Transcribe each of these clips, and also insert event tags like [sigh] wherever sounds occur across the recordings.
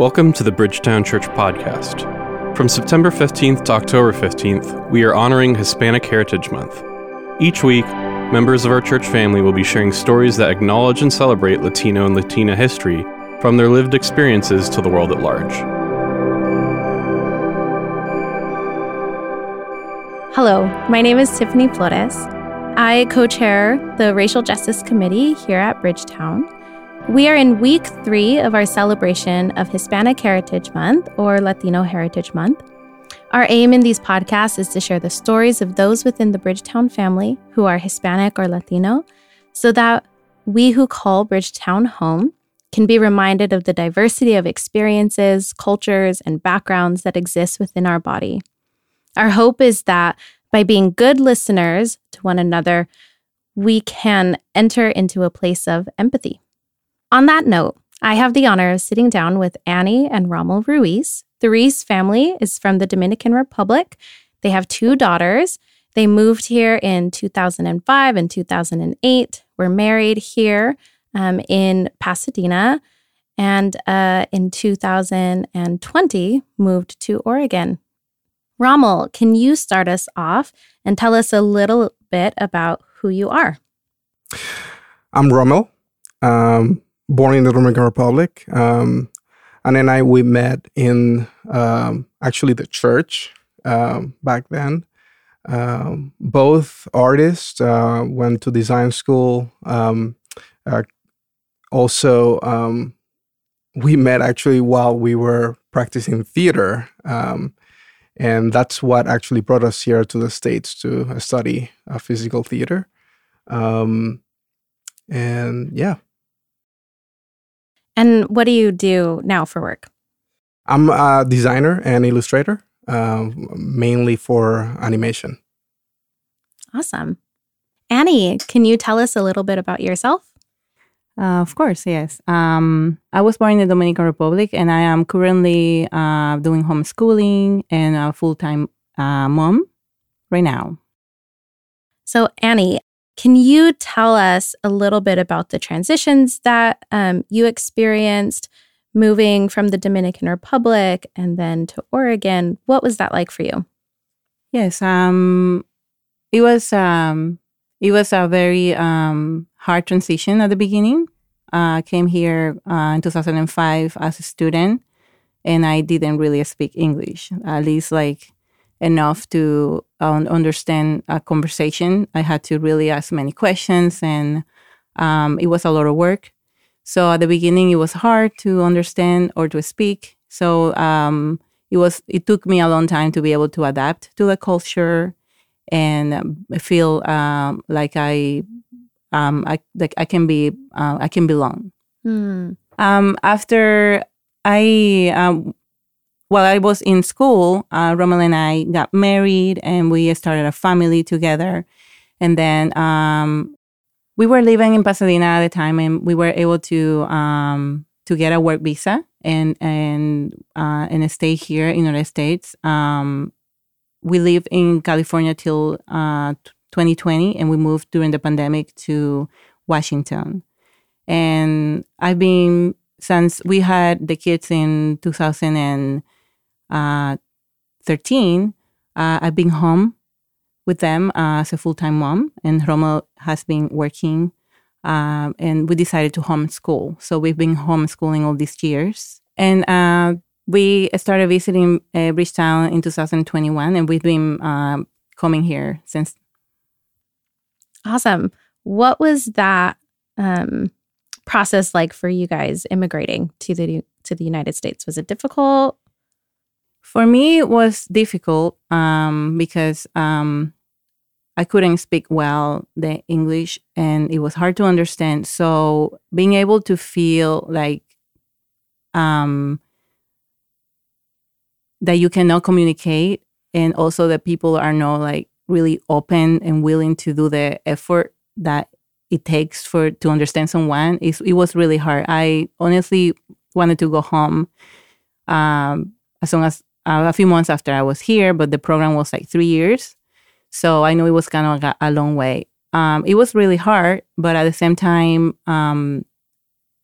Welcome to the Bridgetown Church Podcast. From September 15th to October 15th, we are honoring Hispanic Heritage Month. Each week, members of our church family will be sharing stories that acknowledge and celebrate Latino and Latina history from their lived experiences to the world at large. Hello, my name is Tiffany Flores. I co chair the Racial Justice Committee here at Bridgetown. We are in week three of our celebration of Hispanic Heritage Month or Latino Heritage Month. Our aim in these podcasts is to share the stories of those within the Bridgetown family who are Hispanic or Latino so that we who call Bridgetown home can be reminded of the diversity of experiences, cultures, and backgrounds that exist within our body. Our hope is that by being good listeners to one another, we can enter into a place of empathy. On that note, I have the honor of sitting down with Annie and Rommel Ruiz. The Ruiz family is from the Dominican Republic. They have two daughters. They moved here in 2005 and 2008, were married here um, in Pasadena, and uh, in 2020 moved to Oregon. Rommel, can you start us off and tell us a little bit about who you are? I'm Rommel. Um, born in the Dominican Republic. Um, and then I we met in um, actually the church um, back then. Um, both artists uh, went to design school. Um, uh, also, um, we met actually while we were practicing theater, and that's what actually brought us here to the states to study uh, physical theater. and yeah. And what do you do now for work? I'm a designer and illustrator, uh, mainly for animation. Awesome. Annie, can you tell us a little bit about yourself? Uh, of course, yes. Um, I was born in the Dominican Republic, and I am currently uh, doing homeschooling and a full time uh, mom right now. So, Annie, can you tell us a little bit about the transitions that um, you experienced moving from the Dominican Republic and then to Oregon? What was that like for you? Yes, um, it was um, it was a very um, hard transition at the beginning. Uh, I came here uh, in 2005 as a student, and I didn't really speak English, at least like enough to um, understand a conversation. I had to really ask many questions, and um, it was a lot of work. So at the beginning, it was hard to understand or to speak. So um, it was. It took me a long time to be able to adapt to the culture and feel um, like I, um, I like I can be, uh, I can belong. Um, after I um, while I was in school, uh, and I got married and we started a family together. And then um, we were living in Pasadena at the time, and we were able to um, to get a work visa and and uh, and stay here in the United States. Um, we lived in California till uh, 2020, and we moved during the pandemic to Washington. And I've been since we had the kids in 2000 and uh, 13, uh, I've been home with them uh, as a full time mom, and Rommel has been working. Um, and we decided to homeschool. So we've been homeschooling all these years. And uh, we started visiting uh, Bridgetown in 2021, and we've been um, coming here since. Awesome. What was that um, process like for you guys immigrating to the to the United States? Was it difficult? For me, it was difficult um, because um, I couldn't speak well the English and it was hard to understand. So being able to feel like um, that you cannot communicate and also that people are not like really open and willing to do the effort that it takes for to understand someone it, it was really hard i honestly wanted to go home um, as soon as uh, a few months after I was here, but the program was like three years. So I know it was kind of like a, a long way. Um, it was really hard, but at the same time, um,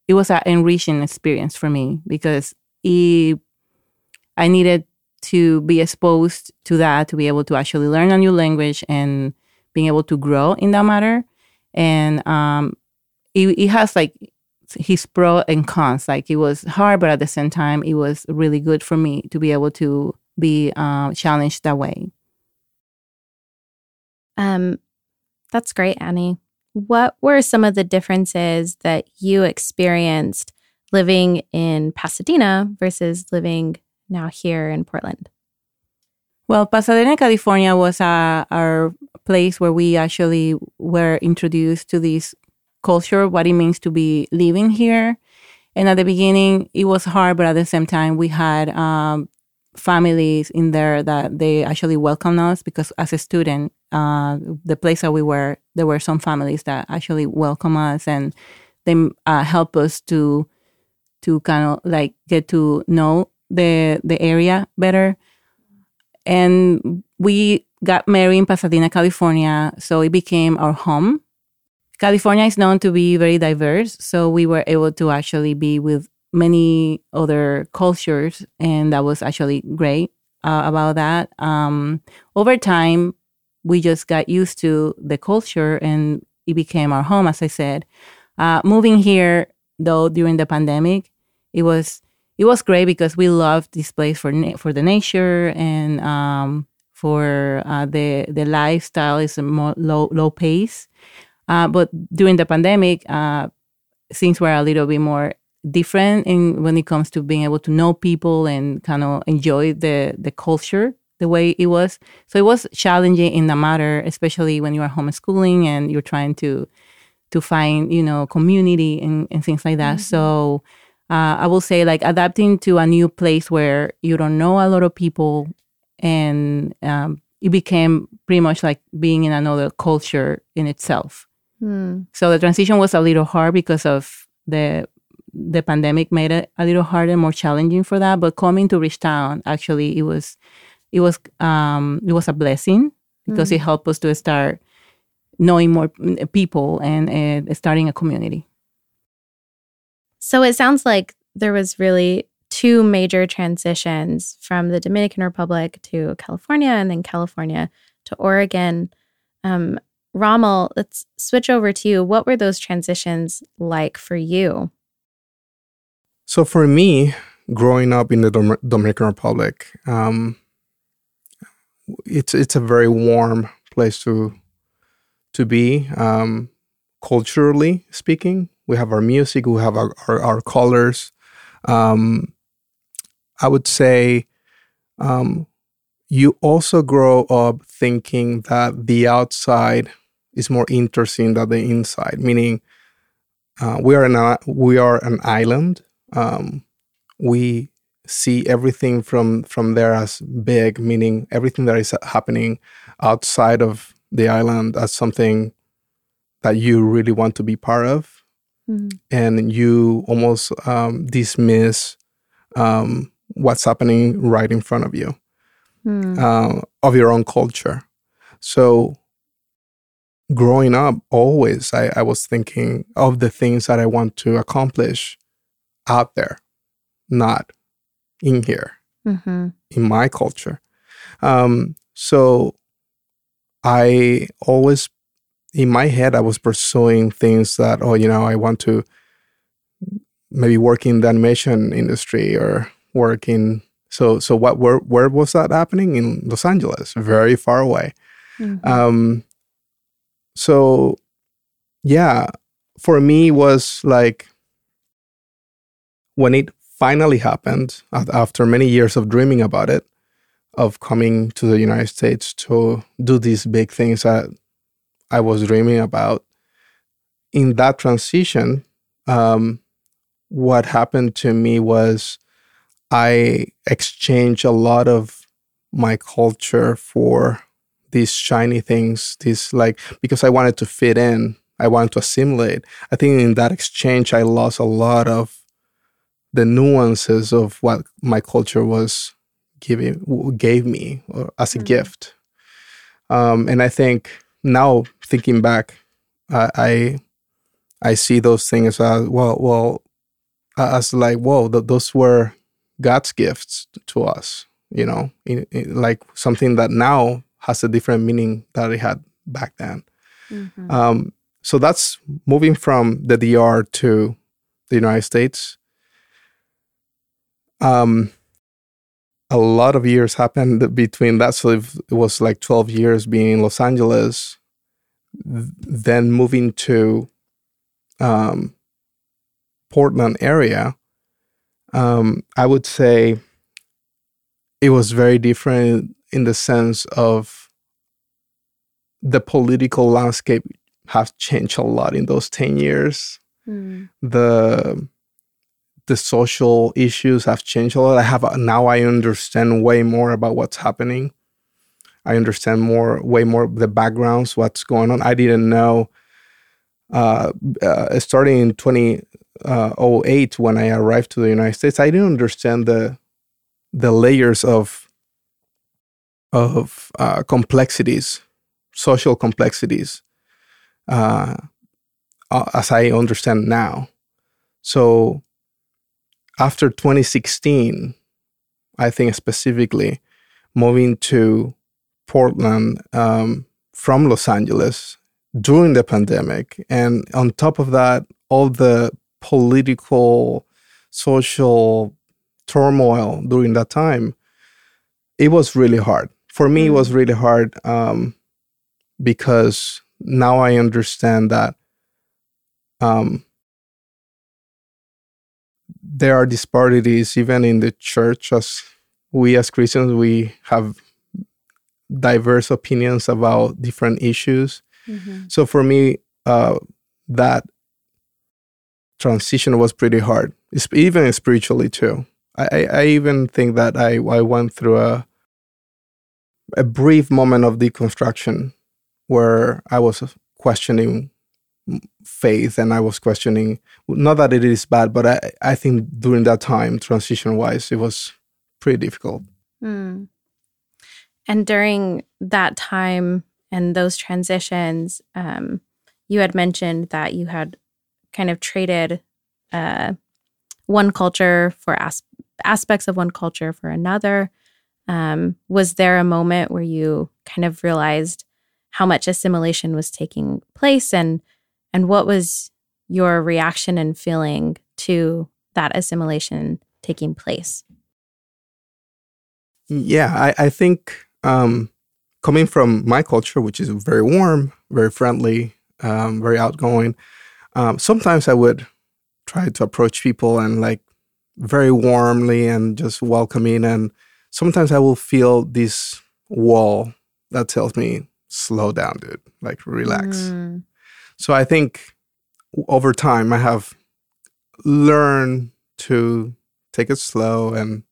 it was an enriching experience for me because it, I needed to be exposed to that to be able to actually learn a new language and being able to grow in that matter. And um, it, it has like his pro and cons. Like it was hard, but at the same time, it was really good for me to be able to be uh, challenged that way. Um, that's great, Annie. What were some of the differences that you experienced living in Pasadena versus living now here in Portland? Well, Pasadena, California was uh, our place where we actually were introduced to this culture, what it means to be living here. And at the beginning, it was hard, but at the same time, we had um, families in there that they actually welcomed us because as a student, uh, the place that we were, there were some families that actually welcomed us and they uh, help us to to kind of like get to know the the area better. And we got married in Pasadena, California, so it became our home. California is known to be very diverse, so we were able to actually be with many other cultures, and that was actually great uh, about that. Um, over time, we just got used to the culture, and it became our home. As I said, uh, moving here though during the pandemic, it was it was great because we loved this place for na- for the nature and um, for uh, the the lifestyle is a more low low pace. Uh, but during the pandemic, uh, things were a little bit more different in when it comes to being able to know people and kind of enjoy the the culture the way it was. So it was challenging in the matter, especially when you are homeschooling and you're trying to to find you know community and, and things like that. Mm-hmm. So uh, I will say like adapting to a new place where you don't know a lot of people and um, it became pretty much like being in another culture in itself. Mm. So the transition was a little hard because of the the pandemic made it a little harder, and more challenging for that. But coming to Bridgetown, actually, it was it was um, it was a blessing because mm. it helped us to start knowing more people and uh, starting a community. So it sounds like there was really two major transitions from the Dominican Republic to California and then California to Oregon. Um, Rommel, let's switch over to you. What were those transitions like for you? So for me, growing up in the Dom- Dominican Republic, um, it's it's a very warm place to to be, um, culturally speaking. We have our music, we have our, our, our colors. Um, I would say um, you also grow up thinking that the outside is more interesting than the inside, meaning uh, we are an we are an island. Um, we see everything from from there as big, meaning everything that is happening outside of the island as something that you really want to be part of mm-hmm. and you almost um, dismiss um, what's happening right in front of you mm. uh, of your own culture. So, growing up, always I, I was thinking of the things that I want to accomplish out there, not in here, mm-hmm. in my culture. Um, so, I always in my head, I was pursuing things that, oh, you know, I want to maybe work in the animation industry or work in. So, so what? Where, where was that happening in Los Angeles? Very far away. Mm-hmm. Um, so, yeah, for me was like when it finally happened after many years of dreaming about it, of coming to the United States to do these big things that I was dreaming about. In that transition, um, what happened to me was I exchanged a lot of my culture for these shiny things, these like, because I wanted to fit in, I wanted to assimilate. I think in that exchange, I lost a lot of the nuances of what my culture was giving, gave me as a mm-hmm. gift. Um, and I think now thinking back, I I, I see those things as well. Well, as like whoa, th- those were God's gifts to us, you know, in, in, like something that now has a different meaning that it had back then. Mm-hmm. Um, so that's moving from the DR to the United States. Um, a lot of years happened between that. So it was like 12 years being in Los Angeles, then moving to um, Portland area. Um, I would say it was very different in the sense of the political landscape has changed a lot in those 10 years. Mm. The the social issues have changed a lot. I have now I understand way more about what's happening. I understand more, way more the backgrounds, what's going on. I didn't know. Uh, uh, starting in 2008, when I arrived to the United States, I didn't understand the the layers of of uh, complexities, social complexities, uh, as I understand now. So after 2016, I think specifically, moving to Portland um, from Los Angeles during the pandemic. And on top of that, all the political, social turmoil during that time, it was really hard. For me, it was mm. really hard um, because now I understand that um, there are disparities even in the church as we as christians we have diverse opinions about different issues mm-hmm. so for me uh, that transition was pretty hard even spiritually too I, I even think that I, I went through a a brief moment of deconstruction where I was questioning faith and I was questioning not that it is bad, but I, I think during that time, transition wise, it was pretty difficult. Mm. And during that time and those transitions, um, you had mentioned that you had kind of traded uh, one culture for as- aspects of one culture for another. Um, was there a moment where you kind of realized how much assimilation was taking place and and what was your reaction and feeling to that assimilation taking place? Yeah, I, I think um, coming from my culture, which is very warm, very friendly, um, very outgoing, um, sometimes I would try to approach people and like very warmly and just welcoming. And sometimes I will feel this wall that tells me, slow down, dude, like relax. Mm. So I think over time I have learned to take it slow and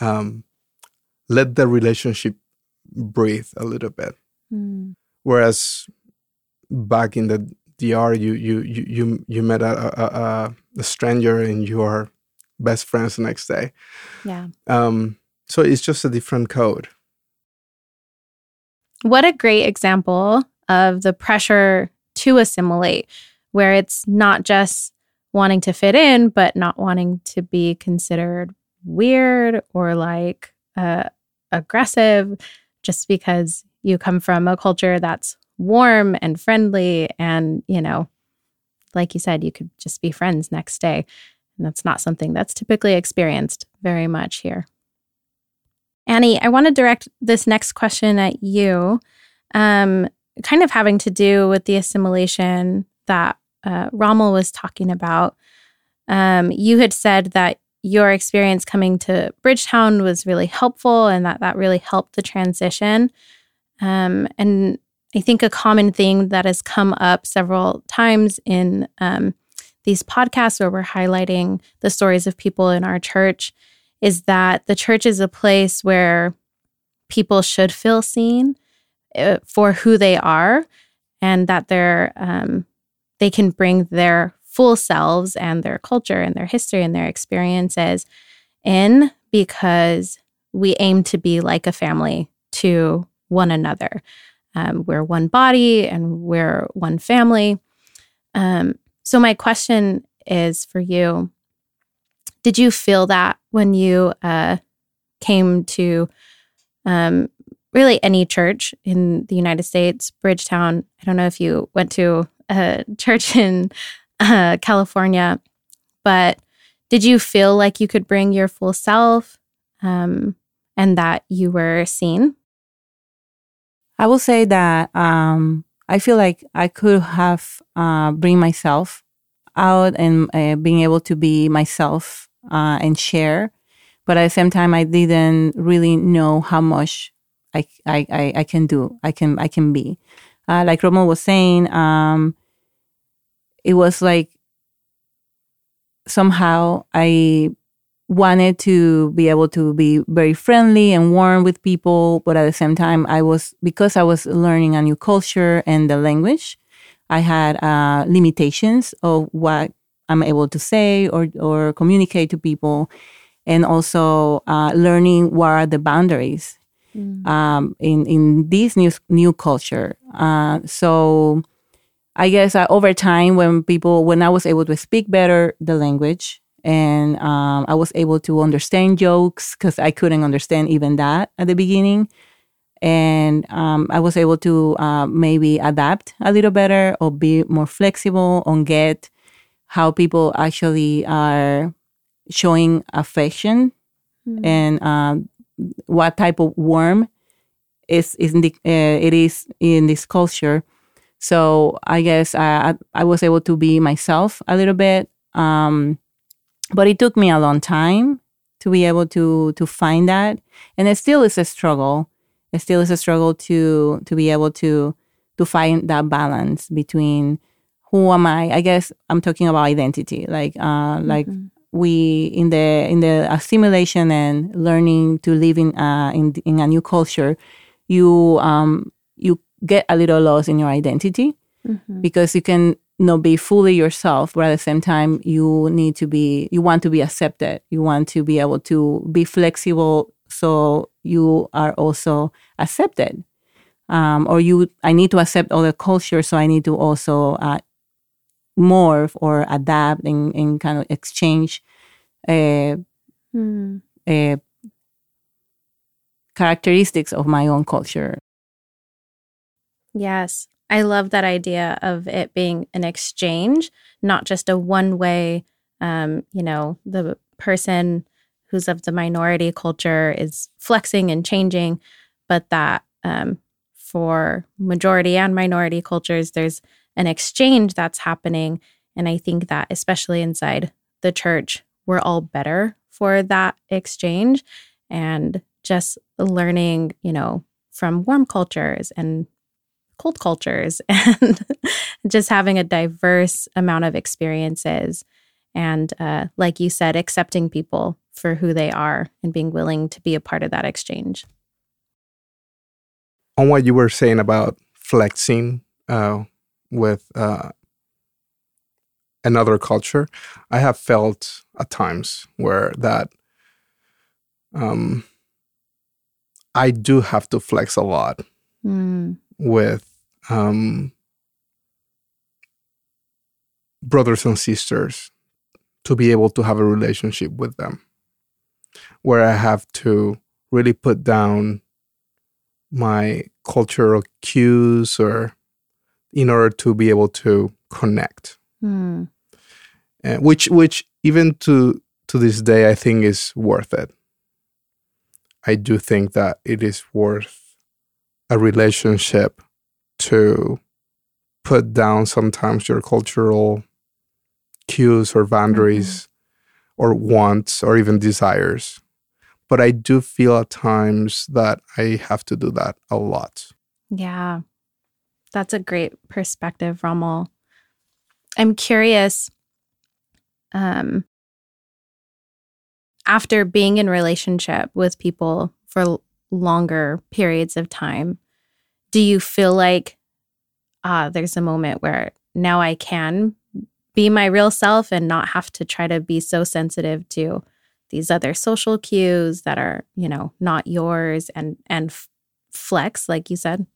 um, let the relationship breathe a little bit. Mm. Whereas back in the DR, you you you you, you met a, a, a stranger and you are best friends the next day. Yeah. Um, so it's just a different code. What a great example of the pressure to assimilate, where it's not just wanting to fit in, but not wanting to be considered weird or like uh, aggressive just because you come from a culture that's warm and friendly. And, you know, like you said, you could just be friends next day. And that's not something that's typically experienced very much here. Annie, I want to direct this next question at you. Um, kind of having to do with the assimilation that uh, Rommel was talking about. Um, you had said that your experience coming to Bridgetown was really helpful and that that really helped the transition. Um, and I think a common thing that has come up several times in um, these podcasts where we're highlighting the stories of people in our church is that the church is a place where people should feel seen uh, for who they are and that they're um, they can bring their full selves and their culture and their history and their experiences in because we aim to be like a family to one another. Um, we're one body and we're one family. Um, so, my question is for you Did you feel that when you uh, came to um, really any church in the United States, Bridgetown. I don't know if you went to a [laughs] church in uh, California, but did you feel like you could bring your full self um, and that you were seen? I will say that um, I feel like I could have uh, bring myself out and uh, being able to be myself uh, and share, but at the same time, I didn't really know how much I, I, I, I can do. I can I can be. Uh, like Romo was saying, um, it was like somehow I wanted to be able to be very friendly and warm with people, but at the same time, I was because I was learning a new culture and the language. I had uh, limitations of what I'm able to say or or communicate to people, and also uh, learning what are the boundaries mm. um, in in this new new culture. Uh, so I guess uh, over time, when people, when I was able to speak better the language, and um, I was able to understand jokes because I couldn't understand even that at the beginning, and um, I was able to uh, maybe adapt a little better or be more flexible on get how people actually are showing affection mm. and um, what type of warm is is the, uh, it is in this culture so I guess I, I was able to be myself a little bit. Um, but it took me a long time to be able to to find that, and it still is a struggle. It still is a struggle to to be able to to find that balance between who am I? I guess I'm talking about identity, like uh, mm-hmm. like we in the in the assimilation and learning to live in uh, in in a new culture. You um you get a little lost in your identity mm-hmm. because you can not be fully yourself, but at the same time, you need to be, you want to be accepted. You want to be able to be flexible so you are also accepted. Um, or you, I need to accept other cultures, so I need to also uh, morph or adapt and, and kind of exchange uh, mm. uh, characteristics of my own culture Yes. I love that idea of it being an exchange, not just a one way, um, you know, the person who's of the minority culture is flexing and changing, but that um, for majority and minority cultures, there's an exchange that's happening. And I think that, especially inside the church, we're all better for that exchange and just learning, you know, from warm cultures and cold cultures [laughs] and just having a diverse amount of experiences. And uh, like you said, accepting people for who they are and being willing to be a part of that exchange. On what you were saying about flexing uh, with uh, another culture, I have felt at times where that um, I do have to flex a lot mm. with um, brothers and sisters to be able to have a relationship with them where I have to really put down my cultural cues or in order to be able to connect mm. uh, which which even to to this day I think is worth it I do think that it is worth a relationship to put down sometimes your cultural cues or boundaries mm-hmm. or wants or even desires. But I do feel at times that I have to do that a lot. Yeah. That's a great perspective, Rommel. I'm curious um after being in relationship with people for longer periods of time, do you feel like ah there's a moment where now I can be my real self and not have to try to be so sensitive to these other social cues that are, you know, not yours and and flex like you said?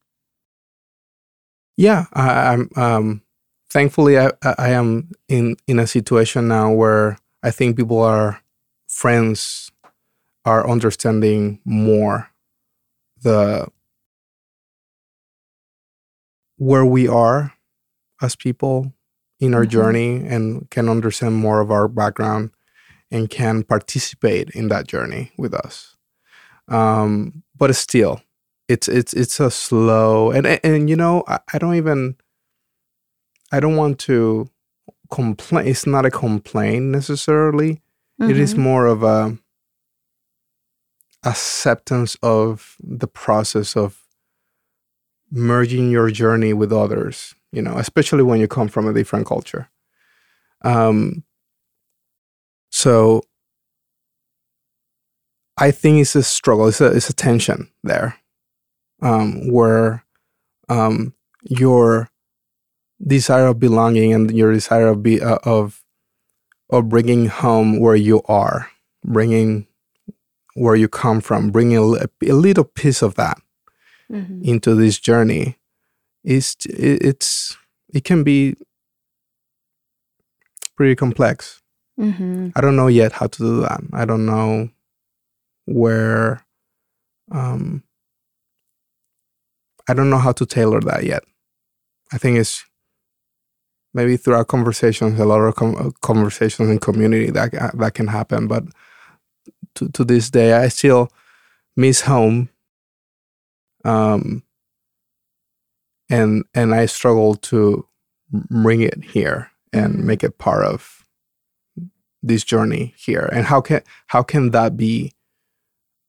Yeah, I, am um thankfully I I am in in a situation now where I think people are friends are understanding more the where we are as people in our Mhm. journey and can understand more of our background and can participate in that journey with us. Um, but still, it's it's it's a slow and and, and you know I, I don't even I don't want to complain. It's not a complaint necessarily. It is Mhm. more of a acceptance of the process of merging your journey with others you know especially when you come from a different culture. Um so i think it's a struggle it's a it's a tension there um where um your desire of belonging and your desire of be uh, of of bringing home where you are bringing where you come from bringing a, a little piece of that Mhm. into this journey. Is it, it's it can be pretty complex. Mhm. i don't know yet how to do that. I don't know where um i don't know how to tailor that yet. I think it's maybe through our conversations a lot of com- conversations in community that that can happen but to, to this day i still miss home um and and i struggle to bring it here and Mhm. make it part of this journey here and how can how can that be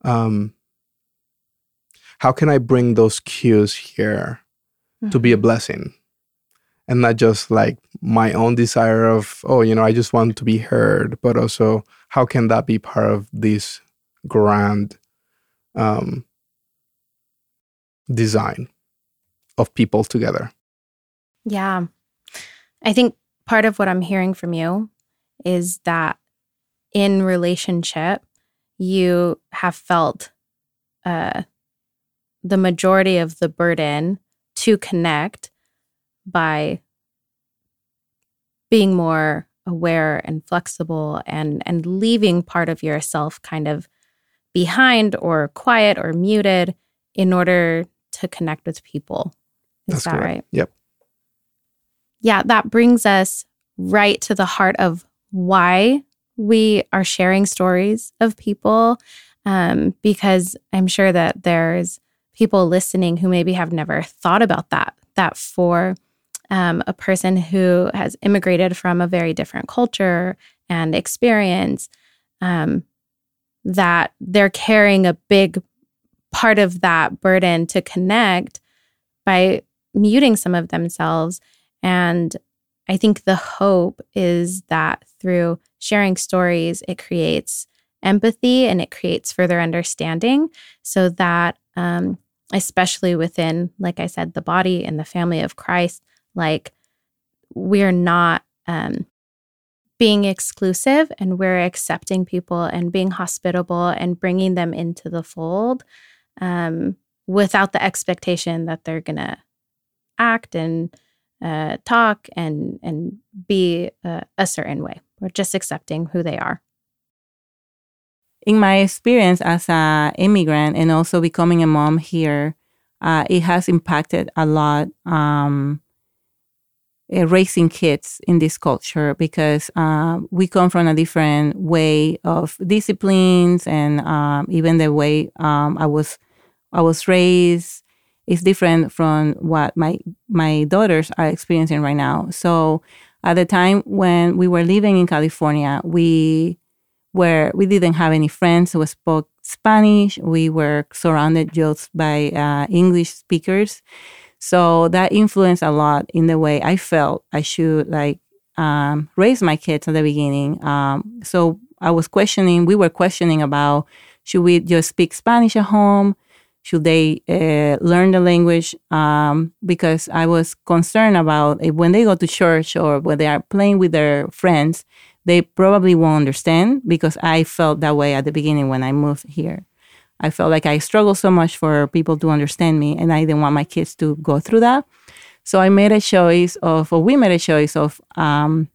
um how can i bring those cues here to be a Mhm. blessing and not just like my own desire of oh you know i just want to be heard but also how can that be part of this grand um design of people together Yeah. I think part of what I'm hearing from you is that in relationship, you have felt uh, the majority of the burden to connect by being more aware and flexible and and leaving part of yourself kind of behind or quiet or muted in order to connect with people. Is That's that correct. right? Yep. Yeah, that brings us right to the heart of why we are sharing stories of people. Um, because I'm sure that there's people listening who maybe have never thought about that, that for um, a person who has immigrated from a very different culture and experience, um, that they're carrying a big part of that burden to connect by muting some of themselves. And I think the hope is that through sharing stories, it creates empathy and it creates further understanding so that, um, especially within, like I said, the body and the family of Christ, like we're not um, being exclusive and we're accepting people and being hospitable and bringing them into the fold um, without the expectation that they're going to act and uh, talk and and be uh, a certain way. We're just accepting who they are. in my experience as a immigrant and also becoming a mom here, uh, it has impacted a lot um, uh, raising kids in this culture because uh, we come from a different way of disciplines and um, even the way um, I was I was raised is different from what my my daughters are experiencing right now. So at the time when we were living in California, we where we didn't have any friends who spoke Spanish. We were surrounded just by uh, English speakers. So that influenced a lot in the way I felt I should like um, raise my kids at the beginning. Um, so I was questioning, we were questioning about should we just speak Spanish at home? Should they uh, learn the language? Um, because I was concerned about if when they go to church or when they are playing with their friends, they probably won't understand because I felt that way at the beginning when I moved here. I felt like I struggled so much for people to understand me, and I didn't want my kids to go through that. So I made a choice of, or we made a choice of um,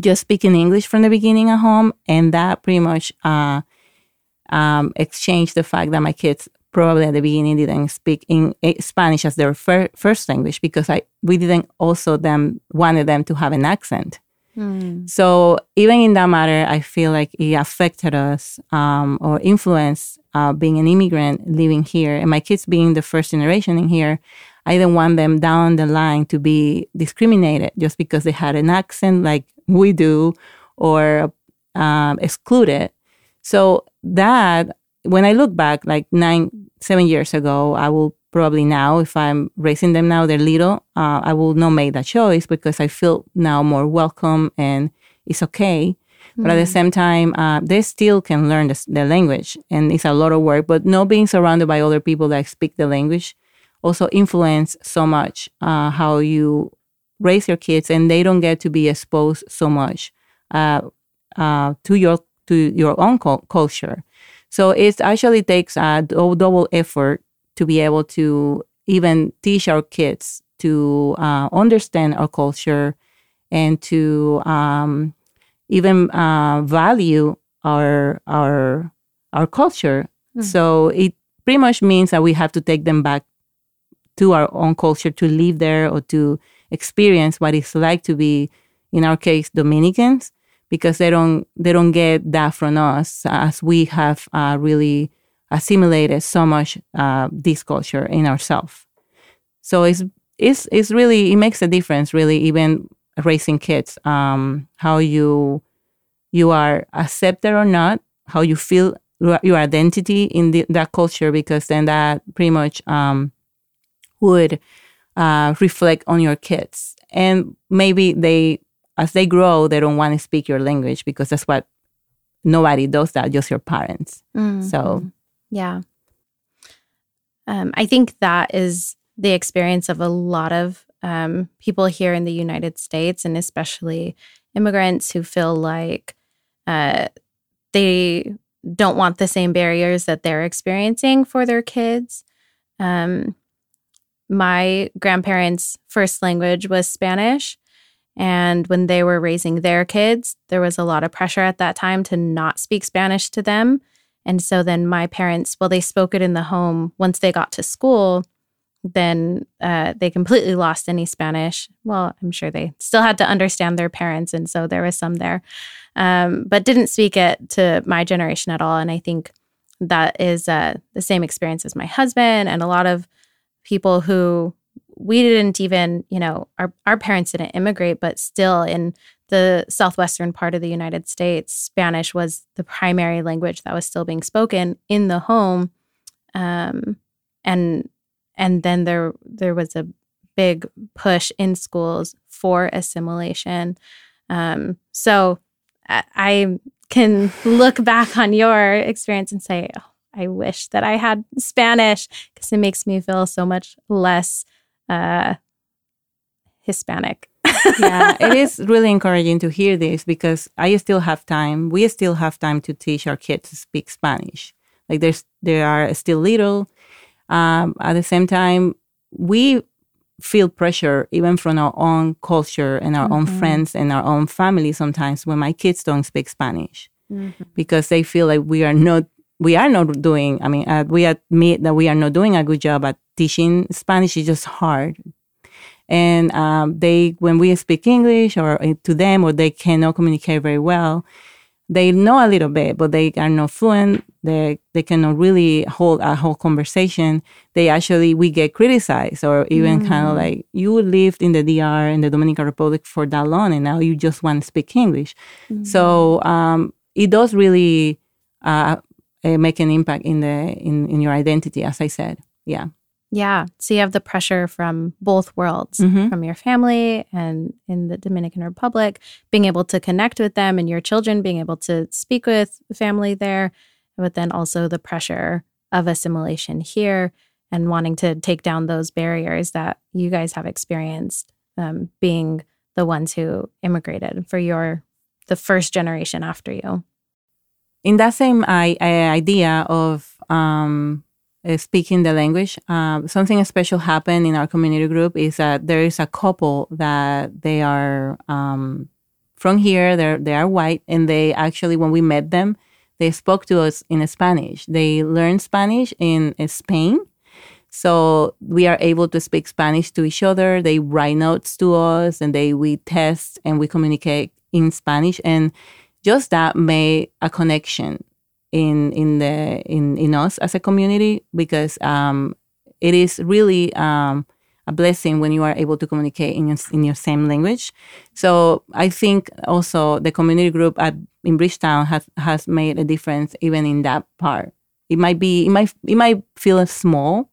just speaking English from the beginning at home, and that pretty much uh, um, exchanged the fact that my kids probably at the beginning didn't speak in eh, Spanish as their fir- first language because I we didn't also them wanted them to have an accent. Mm. So even in that matter, I feel like it affected us um, or influenced uh, being an immigrant living here, and my kids being the first generation in here. I didn't want them down the line to be discriminated just because they had an accent like we do or um, excluded. So that when I look back, like nine, seven years ago, I will probably now, if I'm raising them now, they're little, uh, I will not make that choice because I feel now more welcome and it's okay. Mm-hmm. But at the mm. same time, uh, they still can learn the, the, language and it's a lot of work. But not being surrounded by other people that speak the language also influence so much uh, how you raise your kids, and they don't get to be exposed so much uh, uh, to your to your own culture. So it actually takes a double effort to be able to even teach our kids to uh, understand our culture and to um, even uh, value our our our culture. Mm. So it pretty much means that we have to take them back to our own culture to live there or to experience what it's like to be, in our case, Dominicans because they don't they don't get that from us as we have uh, really assimilated so much uh, this culture in ourselves. So it's it's it's really it makes a difference really even raising kids um, how you you are accepted or not how you feel your identity in the, that culture because then that pretty much um, would uh, reflect on your kids and maybe they as they grow, they don't want to speak your language because that's what nobody does that, just your parents. Mm-hmm. So, yeah. Um, I think that is the experience of a lot of um, people here in the United States, and especially immigrants who feel like uh, they don't want the same barriers that they're experiencing for their kids. Um, my grandparents' first language was Spanish. And when they were raising their kids, there was a lot of pressure at that time to not speak Spanish to them. And so then my parents, well, they spoke it in the home. Once they got to school, then uh, they completely lost any Spanish. Well, I'm sure they still had to understand their parents. And so there was some there, um, but didn't speak it to my generation at all. And I think that is uh, the same experience as my husband and a lot of people who we didn't even, you know, our, our parents didn't immigrate, but still in the southwestern part of the United States, Spanish was the primary language that was still being spoken in the home. Um, and and then there there was a big push in schools for assimilation. Um, so I, can look back on your experience and say, oh, I wish that I had Spanish because it makes me feel so much less uh, Hispanic. yeah, it is [laughs] really encouraging to hear this because I still have time. We still have time to teach our kids to speak Spanish. Like there's they are still little. Um, at the same time, we feel pressure even from our own culture and our mm-hmm. own friends and our own family sometimes when my kids don't speak Spanish mm-hmm. because they feel like we are not we are not doing, I mean, uh, we admit that we are not doing a good job at teaching Spanish. It's just hard. And um, they, when we speak English or uh, to them, or they cannot communicate very well, they know a little bit, but they are not fluent. They they cannot really hold a whole conversation. They actually we get criticized, or even mm. kind of like you lived in the DR in the Dominican Republic for that long, and now you just want to speak English. Mm. So um, it does really uh, uh, make an impact in the in, in your identity as i said. Yeah. Yeah. So you have the pressure from both worlds mm-hmm. from your family and in the dominican republic being able to connect with them and your children being able to speak with family there but then also the pressure of assimilation here and wanting to take down those barriers that you guys have experienced um, being the ones who immigrated for your the first generation after you in that same I, I idea of um, uh, speaking the language, uh, something special happened in our community group is that there is a couple that they are um, from here. They're they are white, and they actually when we met them, they spoke to us in Spanish. They learned Spanish in Spain, so we are able to speak Spanish to each other. They write notes to us, and they we test and we communicate in Spanish, and just that made a connection in in the in in us as a community because um, it is really um, a blessing when you are able to communicate in your, in your same language. So I think also the community group at in Bridgetown has has made a difference even in that part. It might be it might it might feel small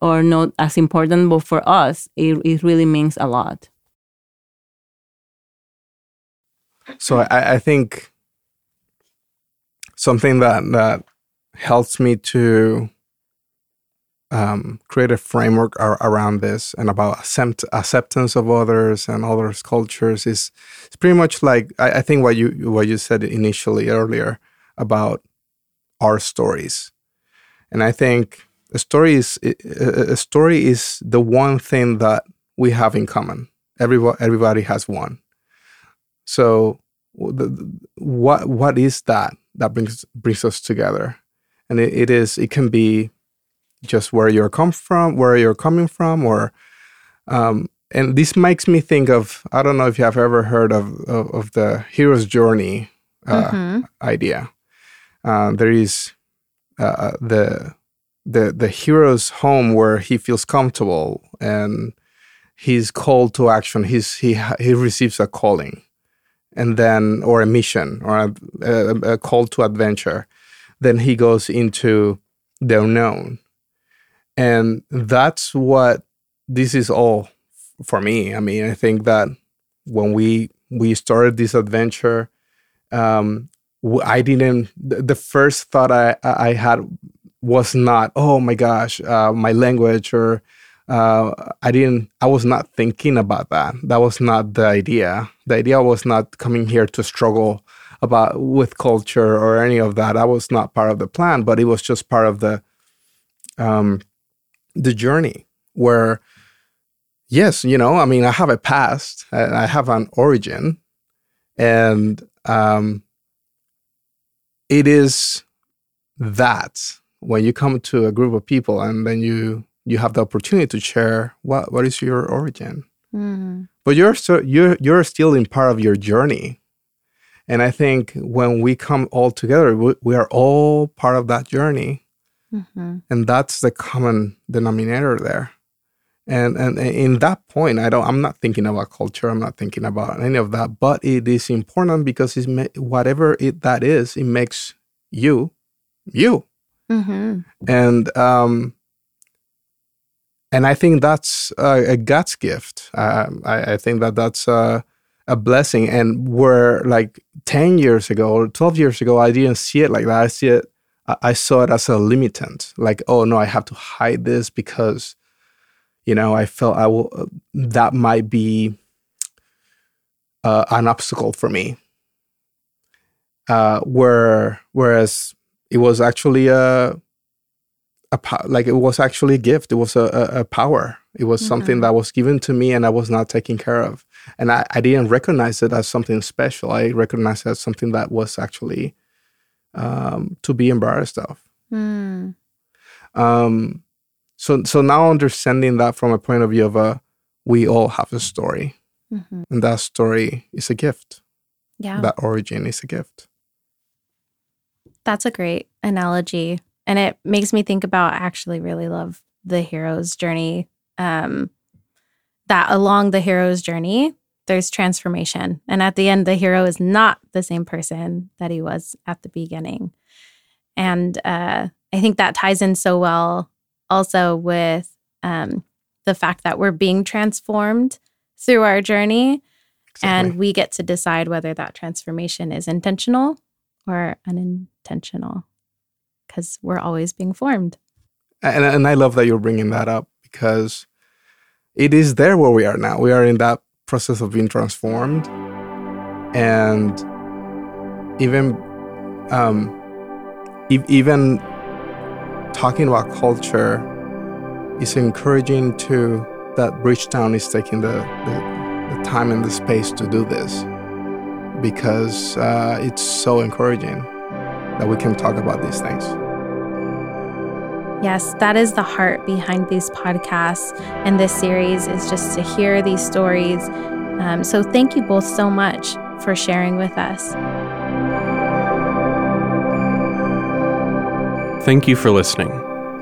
or not as important, but for us it, it really means a lot. So I, I think something that that helps me to um, create a framework ar- around this and about accept- acceptance of others and others' cultures is it's pretty much like I, I think what you what you said initially earlier about our stories, and I think a story is a story is the one thing that we have in common. Everybody everybody has one. So the, what what is that that brings brings us together? And it, it is it can be just where you're come from, where you're coming from, or um, and this makes me think of I don't know if you have ever heard of of, of the hero's journey uh, mm-hmm. idea. Uh, there is uh, uh, the the the hero's home where he feels comfortable and he's called to action. He's he he receives a calling, and then or a mission or a, a, a call to adventure. Then he goes into the unknown and that's what this is all for me. I mean, I think that when we we started this adventure, um, I didn't. The first thought I I had was not, oh my gosh, uh, my language or uh, I didn't. I was not thinking about that. That was not the idea. The idea was not coming here to struggle about with culture or any of that. That was not part of the plan, but it was just part of the um, the journey where yes you know i mean i have a past i have an origin and um, it is that when you come to a group of people and then you you have the opportunity to share what what is your origin mm. But you're so you're you're still in part of your journey and i think when we come all together we, we are all part of that journey Mm-hmm. And that's the common denominator there. And, and in that point, I don't. I'm not thinking about culture. I'm not thinking about any of that. But it is important because it's whatever it that is, it makes you, you. Mm-hmm. And um, and I think that's a, a God's gift. Uh, I, I, think that that's a, a, blessing. And where like ten years ago or twelve years ago, I didn't see it like that. I see it I saw it as a limitant, like, oh no, I have to hide this because, you know, I felt I will, uh, that might be uh, an obstacle for me. Uh, where, whereas it was actually a, a like it was actually a gift. It was a, a, a power. It was mm-hmm. something that was given to me and I was not taking care of. And I, I didn't recognize it as something special. I recognized it as something that was actually um, to be embarrassed of. Mm. Um, so so now understanding that from a point of view of a we all have a story, mm-hmm. and that story is a gift. Yeah, that origin is a gift. That's a great analogy, and it makes me think about. I actually really love the hero's journey. Um, that along the hero's journey, there's transformation. And at the end, the hero is not the same person that he was at the beginning. And uh, I think that ties in so well also with um, the fact that we're being transformed through our journey. Exactly. And we get to decide whether that transformation is intentional or unintentional because we're always being formed. And, and I love that you're bringing that up because it is there where we are now. We are in that process of being transformed and even um, e- even talking about culture is encouraging to that Bridgetown is taking the, the, the time and the space to do this because uh, it's so encouraging that we can talk about these things. Yes, that is the heart behind these podcasts and this series is just to hear these stories. Um, so thank you both so much for sharing with us. Thank you for listening.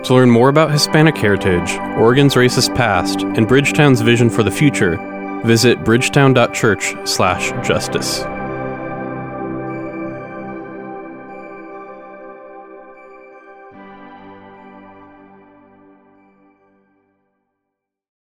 To learn more about Hispanic heritage, Oregon's racist past, and Bridgetown's vision for the future, visit bridgetown.church/justice.